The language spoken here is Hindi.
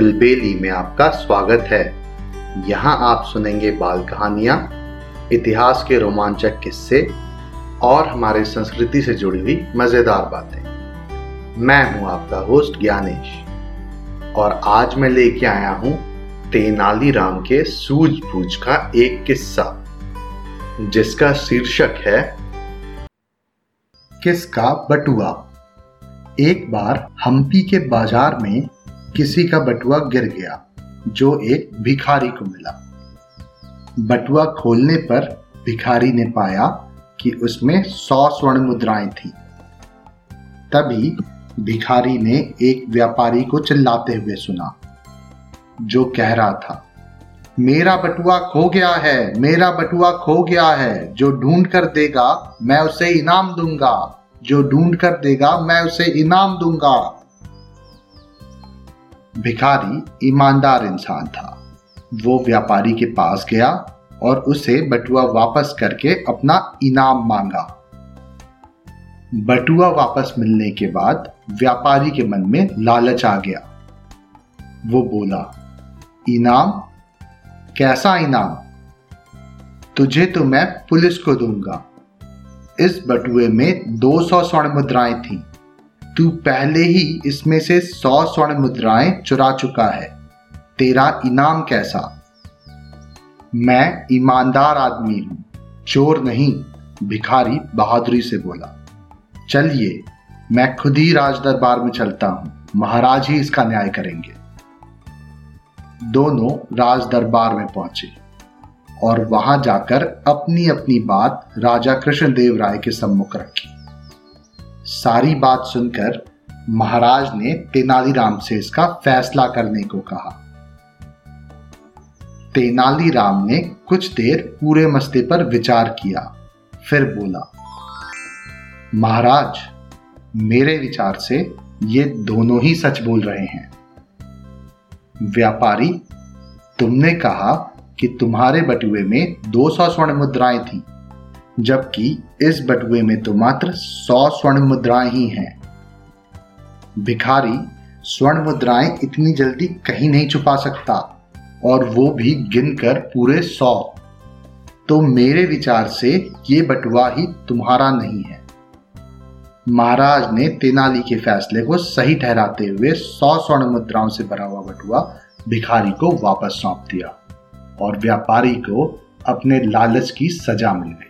बिलबेली में आपका स्वागत है। यहाँ आप सुनेंगे बाल कहानियाँ, इतिहास के रोमांचक किस्से और हमारे संस्कृति से जुड़ी हुई मज़ेदार बातें। मैं हूँ आपका होस्ट ज्ञानेश और आज मैं लेके आया हूँ तेनालीराम के सूझबूझ का एक किस्सा, जिसका शीर्षक है, किसका बटुआ? एक बार हम्पी के बाज़ार में किसी का बटुआ गिर गया, जो एक भिखारी को मिला। बटुआ खोलने पर भिखारी ने पाया कि उसमें सौ स्वर्ण मुद्राएँ थी। तभी भिखारी ने एक व्यापारी को चिल्लाते हुए सुना, जो कह रहा था, मेरा बटुआ खो गया है, मेरा बटुआ खो गया है, जो ढूंढ कर देगा मैं उसे इनाम दूँगा, जो ढूंढ कर देगा मैं उसे इनाम दूँगा। भिखारी ईमानदार इंसान था। वो व्यापारी के पास गया और उसे बटुआ वापस करके अपना इनाम मांगा। बटुआ वापस मिलने के बाद व्यापारी के मन में लालच आ गया। वो बोला, इनाम? कैसा इनाम? तुझे तो मैं पुलिस को दूँगा। इस बटुए में 200 स्वर्ण मुद्राएँ थी। तू पहले ही इसमें से सौ स्वर्ण मुद्राएँ चुरा चुका है। तेरा इनाम कैसा? मैं ईमानदार आदमी हूँ। चोर नहीं, भिखारी बहादुरी से बोला। चलिए, मैं खुद ही राज दरबार में चलता हूँ। महाराज ही इसका न्याय करेंगे। दोनों राज दरबार में पहुँचे और वहाँ जाकर अपनी अपनी बात राजा कृष्णदेव राय के सम्मुख रखी। सारी बात सुनकर महाराज ने तेनालीराम से इसका फैसला करने को कहा। तेनालीराम ने कुछ देर पूरे मसले पर विचार किया, फिर बोला, महाराज, मेरे विचार से ये दोनों ही सच बोल रहे हैं। व्यापारी, तुमने कहा कि तुम्हारे बटुए में 200 स्वर्ण मुद्राएँ थी। जबकि इस बटुए में तो मात्र सौ स्वर्ण मुद्राएँ ही हैं। भिखारी स्वर्ण मुद्राएँ इतनी जल्दी कहीं नहीं छुपा सकता, और वो भी गिनकर पूरे सौ। तो मेरे विचार से ये बटुआ ही तुम्हारा नहीं है। महाराज ने तेनाली के फैसले को सही ठहराते हुए सौ स्वर्ण मुद्राओं से भरा हुआ बटुआ भिखारी को वापस सौंप दिया, और व्यापारी को अपने लालच की सजा मिल गई।